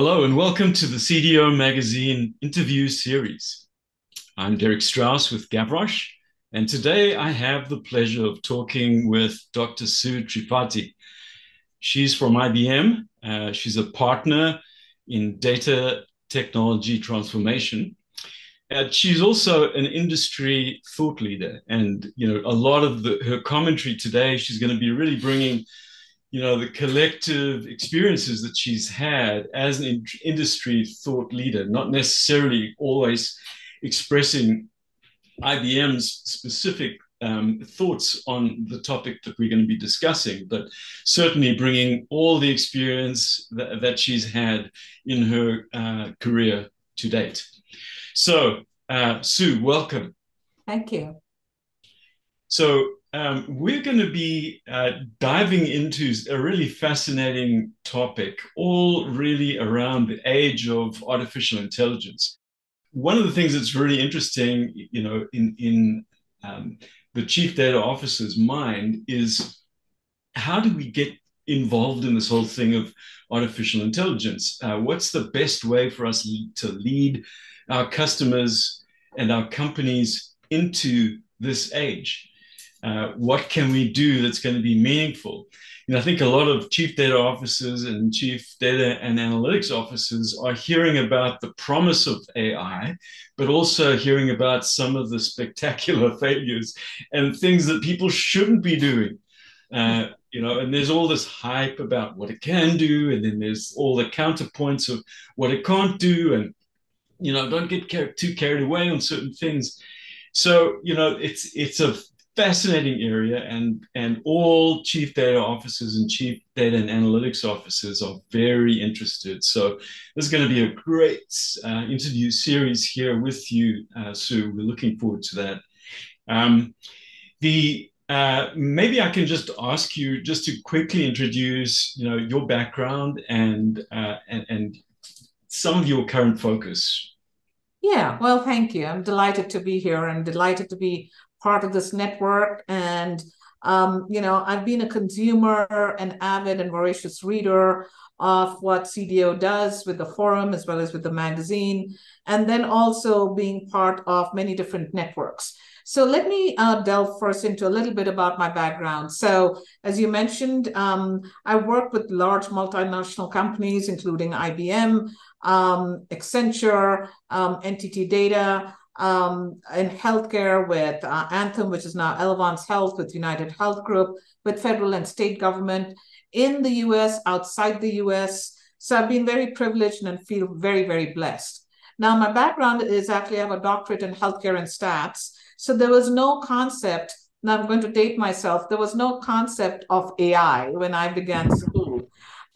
Hello, and welcome to the CDO Magazine interview series. I'm Derek Strauss with Gavroche, and today I have the pleasure of talking with Dr. Sue Tripathi. She's from IBM. Uh, she's a partner in data technology transformation. And she's also an industry thought leader. And, you know, a lot of the, her commentary today, she's going to be really bringing you know the collective experiences that she's had as an in- industry thought leader not necessarily always expressing IBM's specific um, thoughts on the topic that we're going to be discussing, but certainly bringing all the experience that, that she's had in her uh, career to date. So, uh, Sue, welcome. Thank you. So, um, we're going to be uh, diving into a really fascinating topic, all really around the age of artificial intelligence. One of the things that's really interesting, you know, in in um, the chief data officer's mind is how do we get involved in this whole thing of artificial intelligence? Uh, what's the best way for us to lead our customers and our companies into this age? Uh, what can we do that's going to be meaningful? Know, I think a lot of chief data officers and chief data and analytics officers are hearing about the promise of AI, but also hearing about some of the spectacular failures and things that people shouldn't be doing. Uh, you know, and there's all this hype about what it can do, and then there's all the counterpoints of what it can't do, and you know, don't get car- too carried away on certain things. So, you know, it's it's a fascinating area and and all chief data officers and chief data and analytics officers are very interested so there's going to be a great uh, interview series here with you uh, sue we're looking forward to that um, the uh, maybe I can just ask you just to quickly introduce, you know, your background and uh, and, and some of your current focus. Yeah, well, thank you. I'm delighted to be here and delighted to be part of this network. And, um, you know, I've been a consumer, an avid and voracious reader of what CDO does with the forum as well as with the magazine, and then also being part of many different networks. So let me uh, delve first into a little bit about my background. So, as you mentioned, um, I work with large multinational companies, including IBM, um, Accenture, um, NTT Data, um, in healthcare with uh, Anthem, which is now Elevance Health, with United Health Group, with federal and state government in the US, outside the US. So I've been very privileged and feel very, very blessed. Now, my background is actually I have a doctorate in healthcare and stats. So there was no concept, now I'm going to date myself, there was no concept of AI when I began school.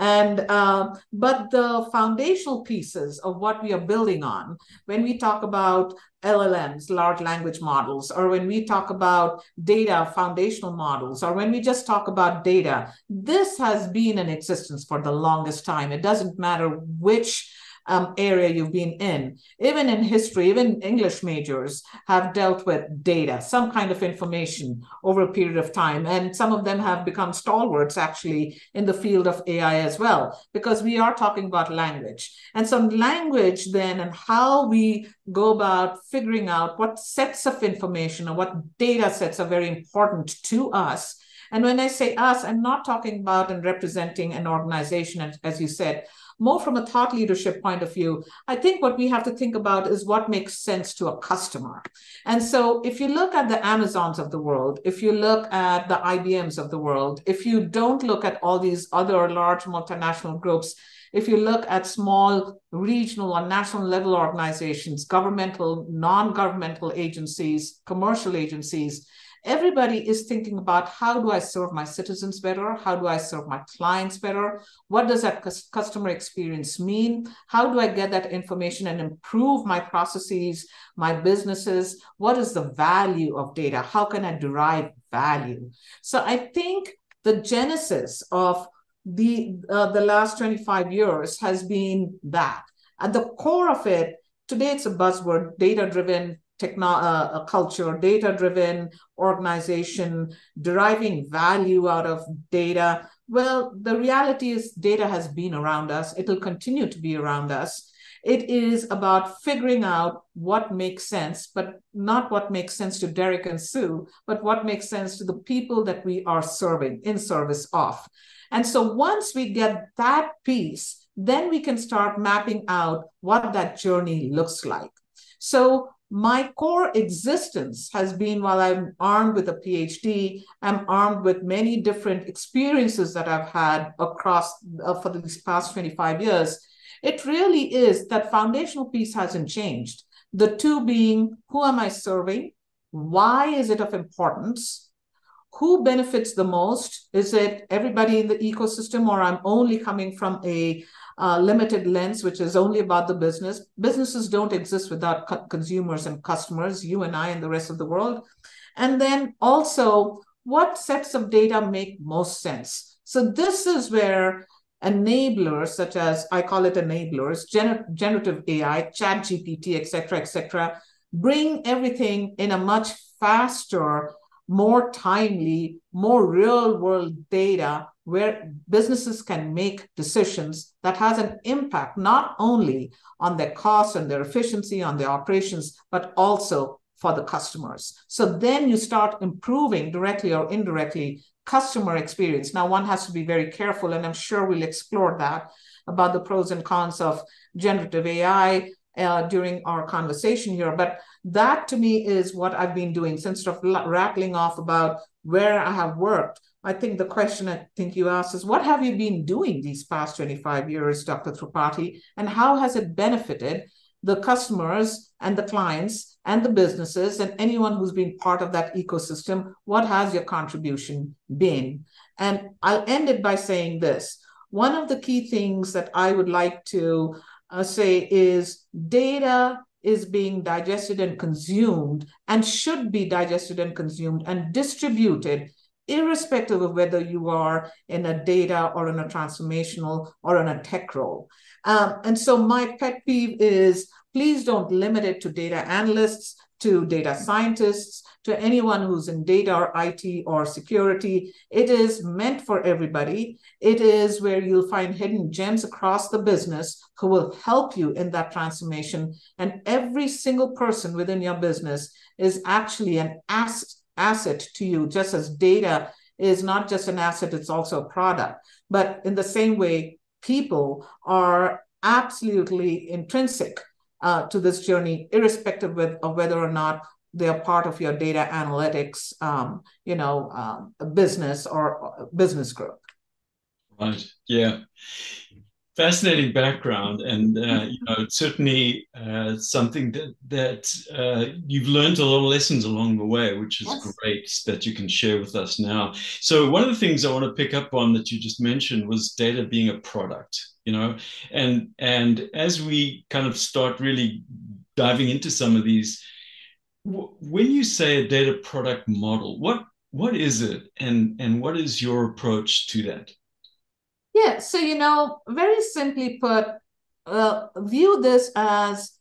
And uh, but the foundational pieces of what we are building on, when we talk about LLMs, large language models, or when we talk about data foundational models, or when we just talk about data, this has been in existence for the longest time. It doesn't matter which um, area you've been in. Even in history, even English majors have dealt with data, some kind of information over a period of time. And some of them have become stalwarts actually in the field of AI as well, because we are talking about language. And some language then and how we go about figuring out what sets of information or what data sets are very important to us. And when I say us, I'm not talking about and representing an organization, as you said, more from a thought leadership point of view, I think what we have to think about is what makes sense to a customer. And so if you look at the Amazons of the world, if you look at the IBMs of the world, if you don't look at all these other large multinational groups, if you look at small regional or national level organizations, governmental, non governmental agencies, commercial agencies, Everybody is thinking about how do I serve my citizens better? How do I serve my clients better? What does that customer experience mean? How do I get that information and improve my processes, my businesses? What is the value of data? How can I derive value? So I think the genesis of the uh, the last 25 years has been that at the core of it today it's a buzzword data driven techno- uh, a culture, data driven organization, deriving value out of data. Well, the reality is data has been around us. It'll continue to be around us. It is about figuring out what makes sense, but not what makes sense to Derek and Sue, but what makes sense to the people that we are serving in service of. And so once we get that piece, then we can start mapping out what that journey looks like. So my core existence has been while I'm armed with a PhD, I'm armed with many different experiences that I've had across uh, for these past 25 years. It really is that foundational piece hasn't changed. The two being who am I serving? Why is it of importance? Who benefits the most? Is it everybody in the ecosystem, or I'm only coming from a uh, limited lens, which is only about the business. Businesses don't exist without co- consumers and customers, you and I and the rest of the world. And then also, what sets of data make most sense? So this is where enablers, such as I call it enablers, gener- generative AI, Chat GPT, et cetera, et cetera, bring everything in a much faster, more timely, more real world data where businesses can make decisions that has an impact not only on their costs and their efficiency on their operations but also for the customers. So then you start improving directly or indirectly customer experience. Now one has to be very careful and i'm sure we'll explore that about the pros and cons of generative ai uh, during our conversation here but that to me is what i've been doing since of rattling off about where i have worked I think the question I think you asked is what have you been doing these past 25 years, Dr. Tripathi, and how has it benefited the customers and the clients and the businesses and anyone who's been part of that ecosystem? What has your contribution been? And I'll end it by saying this. One of the key things that I would like to uh, say is data is being digested and consumed and should be digested and consumed and distributed irrespective of whether you are in a data or in a transformational or in a tech role. Um, and so my pet peeve is please don't limit it to data analysts, to data scientists, to anyone who's in data or IT or security. It is meant for everybody. It is where you'll find hidden gems across the business who will help you in that transformation. And every single person within your business is actually an asset asset to you, just as data is not just an asset, it's also a product. But in the same way, people are absolutely intrinsic uh, to this journey, irrespective of, of, whether or not they're part of your data analytics, um, you know, uh, business or business group. Right. Yeah fascinating background, and uh, you know, certainly uh, something that that uh, you've learned a lot of lessons along the way, which is yes. great that you can share with us now. So, one of the things I want to pick up on that you just mentioned was data being a product. You know, and and as we kind of start really diving into some of these, when you say a data product model, what what is it, and and what is your approach to that? Yeah, so you know, very simply put, uh, view this as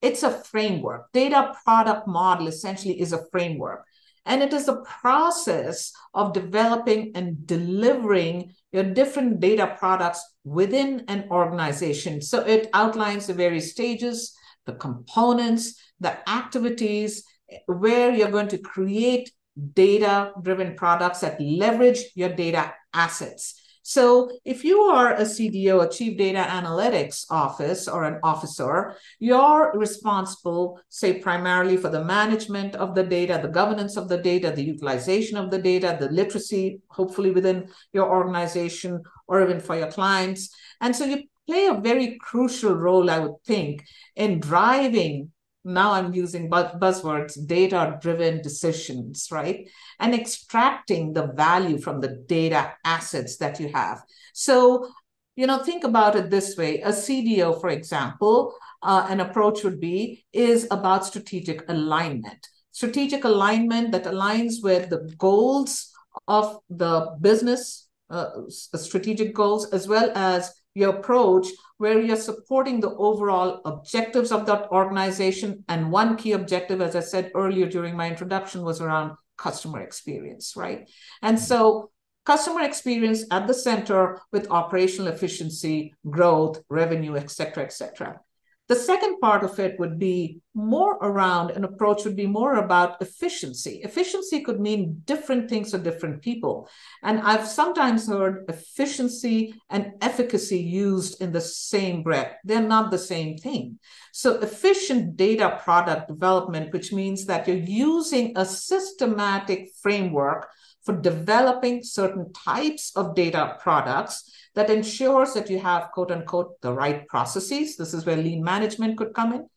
it's a framework. Data product model essentially is a framework. And it is a process of developing and delivering your different data products within an organization. So it outlines the various stages, the components, the activities, where you're going to create data driven products that leverage your data assets. So if you are a CDO, a Chief Data Analytics Office or an officer, you're responsible, say, primarily for the management of the data, the governance of the data, the utilization of the data, the literacy, hopefully within your organization or even for your clients. And so you play a very crucial role, I would think, in driving now I'm using buzzwords, data driven decisions, right? And extracting the value from the data assets that you have. So, you know, think about it this way a CDO, for example, uh, an approach would be is about strategic alignment. Strategic alignment that aligns with the goals of the business, uh, strategic goals, as well as your approach where you're supporting the overall objectives of that organization. And one key objective, as I said earlier during my introduction, was around customer experience, right? And so customer experience at the center with operational efficiency, growth, revenue, et cetera, et cetera. The second part of it would be more around an approach would be more about efficiency. Efficiency could mean different things to different people. And I've sometimes heard efficiency and efficacy used in the same breath. They're not the same thing. So, efficient data product development, which means that you're using a systematic framework for developing certain types of data products that ensures that you have, quote unquote, the right processes. This is where lean management could come in,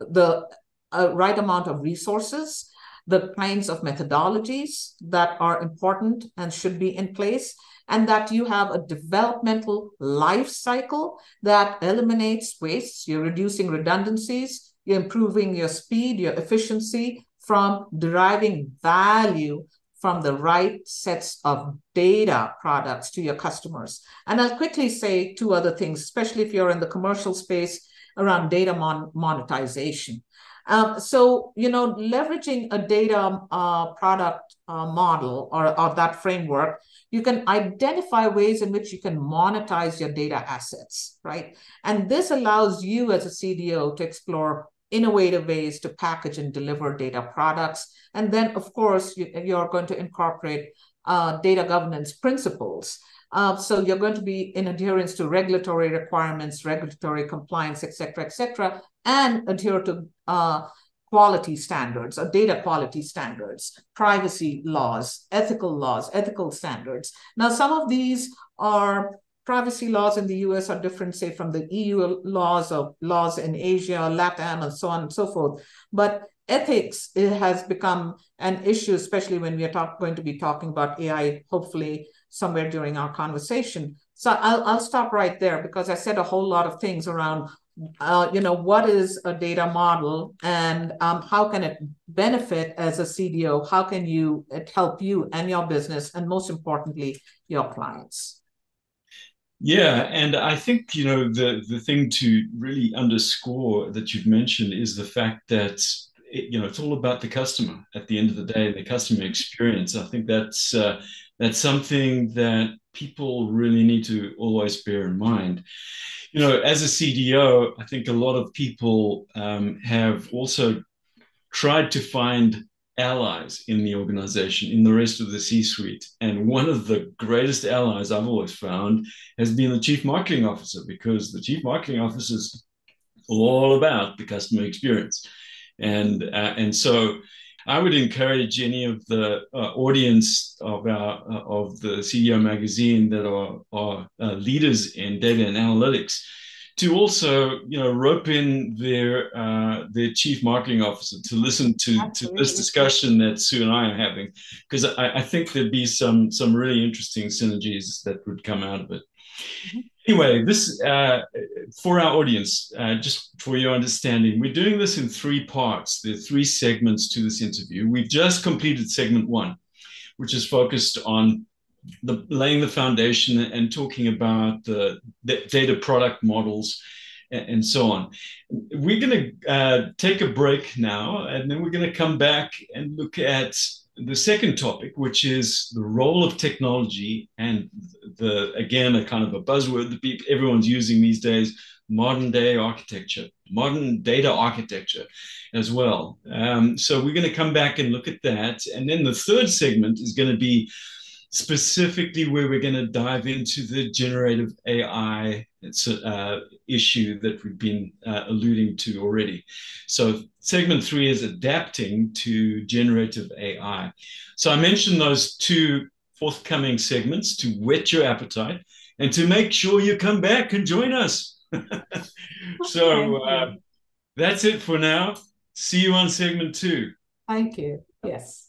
the uh, right amount of resources, the kinds of methodologies that are important and should be in place, and that you have a developmental life cycle that eliminates waste. You're reducing redundancies, you're improving your speed, your efficiency from deriving value from the right sets of data products to your customers. And I'll quickly say two other things, especially if you're in the commercial space around data mon- monetization. Um, so, you know, leveraging a data uh, product uh, model or, or that framework, you can identify ways in which you can monetize your data assets, right? And this allows you as a CDO to explore innovative ways to package and deliver data products. And then, of course, you, are going to incorporate uh, data governance principles. Uh, so you're going to be in adherence to regulatory requirements, regulatory compliance, et cetera, et cetera, and adhere to uh, quality standards or data quality standards, privacy laws, ethical laws, ethical standards. Now, some of these are privacy laws in the US are different, say, from the EU laws or laws in Asia, LATAM, and so on and so forth. But ethics has become an issue, especially when we are talk, going to be talking about AI, hopefully somewhere during our conversation. So I'll, I'll stop right there because I said a whole lot of things around, uh, you know, what is a data model and um, how can it benefit as a CDO? How can you it help you and your business, and most importantly, your clients? Yeah, and I think you know the the thing to really underscore that you've mentioned is the fact that it, you know it's all about the customer at the end of the day, the customer experience. I think that's uh, that's something that people really need to always bear in mind. You know, as a CDO, I think a lot of people um, have also tried to find allies in the organization, in the rest of the C suite. And one of the greatest allies I've always found has been the chief marketing officer, because the chief marketing officer is all about the customer experience. And, uh, and so I would encourage any of the uh, audience of our uh, of the CDO magazine that are, are uh, leaders in data and analytics to also you know rope in their uh, their chief marketing officer to listen to to this discussion that Sue and I are having because I, I, think there'd be some some really interesting synergies that would come out of it. Mm-hmm. Anyway, this uh, for our audience, uh, just for your understanding, we're doing this in three parts. There are three segments to this interview. We've just completed segment one, which is focused on the laying the foundation and talking about the, the data product models and, so on. We're going to uh, take a break now, and then we're going to come back and look at the second topic, which is the role of technology and the again a kind of a buzzword that everyone's using these days: modern day architecture, modern data architecture, as well. Um, so we're going to come back and look at that, and then the third segment is going to be specifically where we're going to dive into the generative AI uh, issue that we've been uh, alluding to already. So, segment three is adapting to generative AI. So, I mentioned those two forthcoming segments to whet your appetite and to make sure you come back and join us. so, uh, that's it for now. See you on segment two. Thank you. Yes.